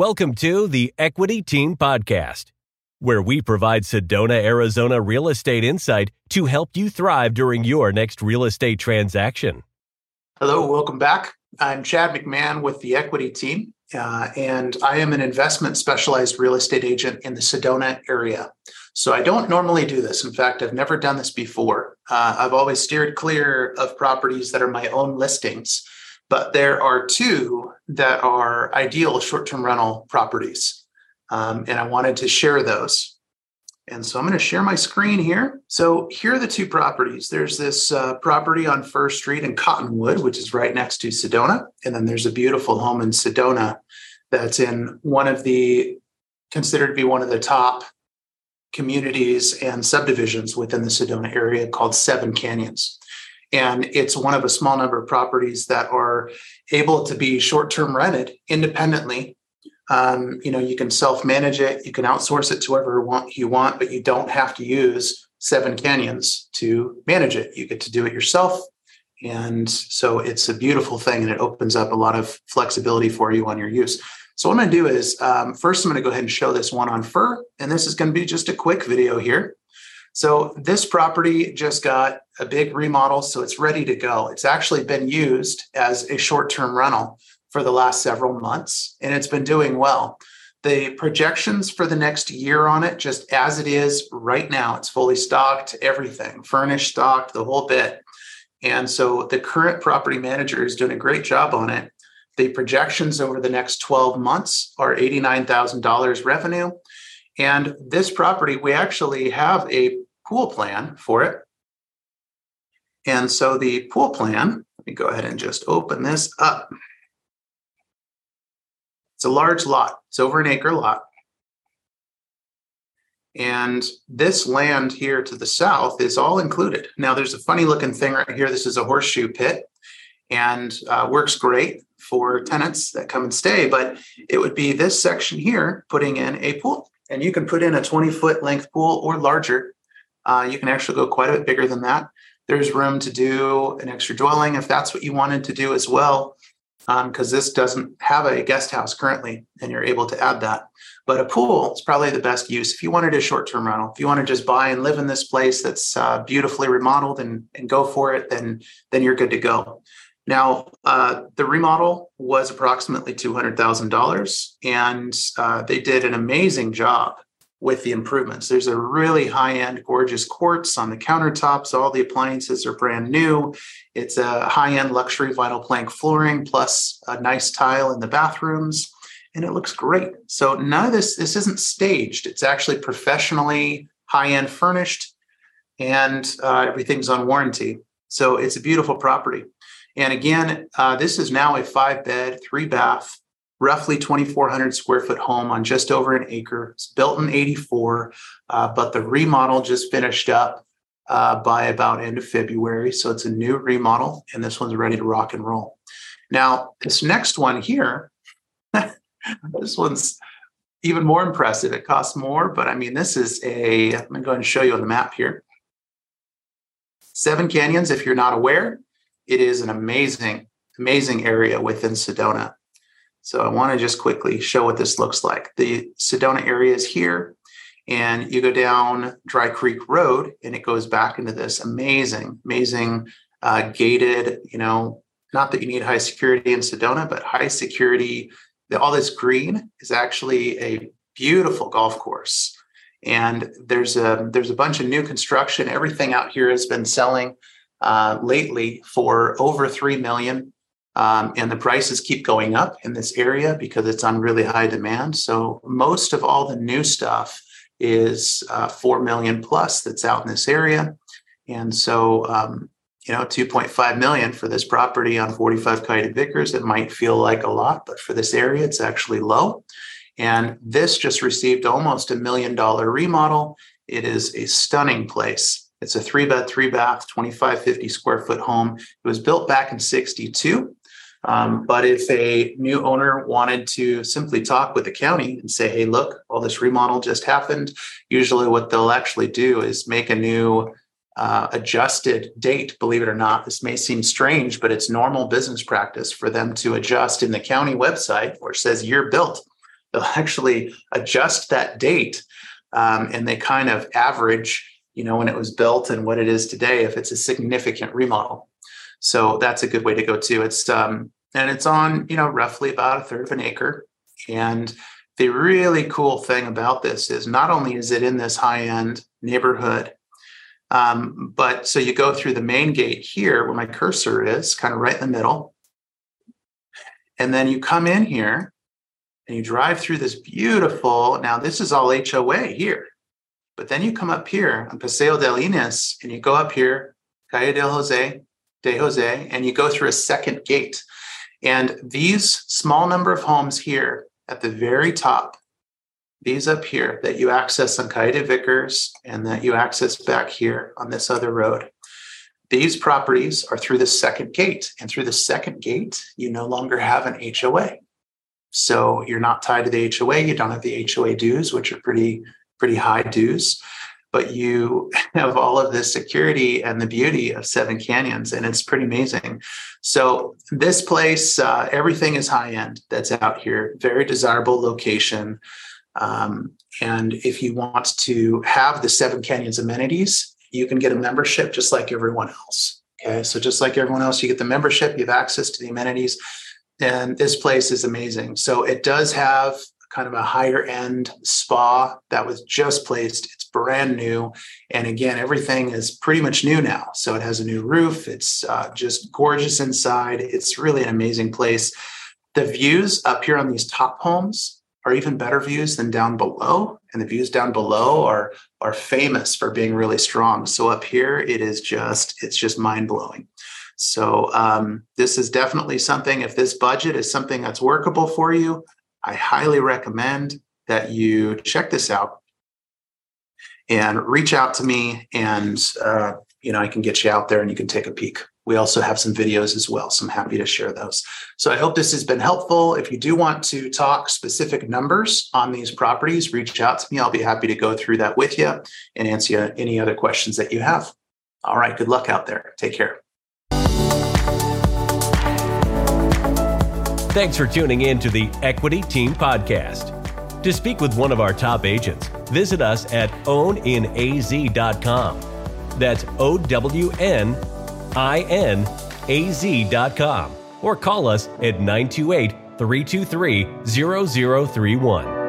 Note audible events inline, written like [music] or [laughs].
Welcome to the Equity Team Podcast, where we provide Sedona, Arizona real estate insight to help you thrive during your next real estate transaction. Hello, welcome back. I'm Chad McMahan with the Equity Team, uh, and I am an investment specialized real estate agent in the Sedona area. So I don't normally do this. In fact, I've never done this before. Uh, I've always steered clear of properties that are my own listings but there are two that are ideal short term rental properties. Um, and I wanted to share those. And so I'm going to share my screen here. So here are the two properties. There's this uh, property on First Street in Cottonwood, which is right next to Sedona. And then there's a beautiful home in Sedona that's in one of the considered to be one of the top communities and subdivisions within the Sedona area called Seven Canyons. And it's one of a small number of properties that are able to be short term rented independently. Um, you know, you can self manage it, you can outsource it to whoever you want, but you don't have to use Seven Canyons to manage it. You get to do it yourself. And so it's a beautiful thing and it opens up a lot of flexibility for you on your use. So what I'm going to do is um, first I'm going to go ahead and show this one on fur, and this is going to be just a quick video here. So this property just got a big remodel, so it's ready to go. It's actually been used as a short-term rental for the last several months, and it's been doing well. The projections for the next year on it, just as it is right now, it's fully stocked, everything, furnished, stocked, the whole bit. And so the current property manager is doing a great job on it. The projections over the next 12 months are $89,000 revenue and this property, we actually have a pool plan for it. And so the pool plan, let me go ahead and just open this up. It's a large lot, it's over an acre lot. And this land here to the south is all included. Now, there's a funny looking thing right here. This is a horseshoe pit and uh, works great for tenants that come and stay. But it would be this section here putting in a pool and you can put in a 20 foot length pool or larger. Uh, you can actually go quite a bit bigger than that. There's room to do an extra dwelling if that's what you wanted to do as well, because um, this doesn't have a guest house currently, and you're able to add that. But a pool is probably the best use if you wanted a short term rental. If you want to just buy and live in this place that's uh, beautifully remodeled and, and go for it, then then you're good to go. Now, uh, the remodel was approximately $200,000, and uh, they did an amazing job with the improvements. There's a really high end, gorgeous quartz on the countertops. All the appliances are brand new. It's a high end luxury vinyl plank flooring plus a nice tile in the bathrooms, and it looks great. So, none of this, this isn't staged. It's actually professionally high end furnished, and uh, everything's on warranty. So, it's a beautiful property. And again, uh, this is now a five bed, three bath, roughly 2,400 square foot home on just over an acre. It's built in 84, uh, but the remodel just finished up uh, by about end of February. So it's a new remodel, and this one's ready to rock and roll. Now, this next one here, [laughs] this one's even more impressive. It costs more, but I mean, this is a, I'm going to go ahead and show you on the map here. Seven Canyons, if you're not aware, it is an amazing, amazing area within Sedona. So I want to just quickly show what this looks like. The Sedona area is here, and you go down Dry Creek Road, and it goes back into this amazing, amazing uh, gated, you know, not that you need high security in Sedona, but high security. All this green is actually a beautiful golf course. And there's a there's a bunch of new construction. Everything out here has been selling uh, lately for over 3 million. Um, and the prices keep going up in this area because it's on really high demand. So most of all the new stuff is uh, 4 million plus that's out in this area. And so, um, you know, 2.5 million for this property on 45 Kite Vickers, it might feel like a lot, but for this area, it's actually low. And this just received almost a million dollar remodel. It is a stunning place. It's a three bed, three bath, 2550 square foot home. It was built back in 62. Um, but if a new owner wanted to simply talk with the county and say, hey, look, all this remodel just happened, usually what they'll actually do is make a new uh, adjusted date. Believe it or not, this may seem strange, but it's normal business practice for them to adjust in the county website where it says year built they'll [laughs] actually adjust that date um, and they kind of average, you know, when it was built and what it is today if it's a significant remodel. So that's a good way to go too. It's um, and it's on, you know, roughly about a third of an acre. And the really cool thing about this is not only is it in this high end neighborhood, um, but so you go through the main gate here where my cursor is, kind of right in the middle. And then you come in here and you drive through this beautiful, now this is all HOA here. But then you come up here on Paseo del Ines and you go up here, Calle del Jose, de Jose, and you go through a second gate. And these small number of homes here at the very top, these up here that you access on Calle Vickers and that you access back here on this other road, these properties are through the second gate. And through the second gate, you no longer have an HOA. So you're not tied to the HOA. You don't have the HOA dues, which are pretty, pretty high dues but you [laughs] have all of this security and the beauty of Seven Canyons, and it's pretty amazing. So, this place, uh, everything is high end that's out here, very desirable location. Um, and if you want to have the Seven Canyons amenities, you can get a membership just like everyone else. Okay, so just like everyone else, you get the membership, you have access to the amenities. And this place is amazing. So it does have kind of a higher end spa that was just placed. It's brand new. And again, everything is pretty much new now. So it has a new roof. It's uh, just gorgeous inside. It's really an amazing place. The views up here on these top homes are even better views than down below. And the views down below are, are famous for being really strong. So up here, it is just, it's just mind blowing. So um, this is definitely something, if this budget is something that's workable for you, I highly recommend that you check this out and reach out to me and uh, you know i can get you out there and you can take a peek. We also have some videos as well so i'm happy to share those. So i hope this has been helpful. If you do want to talk specific numbers on these properties reach out to me. I'll be happy to go through that with you and answer any other questions that you have. All right good luck out there. Take care Thanks for tuning in to the Equity Team Podcast. To speak with one of our top agents, visit us at owninaz.com. That's O W N I N A Z.com. Or call us at 928 323 0031.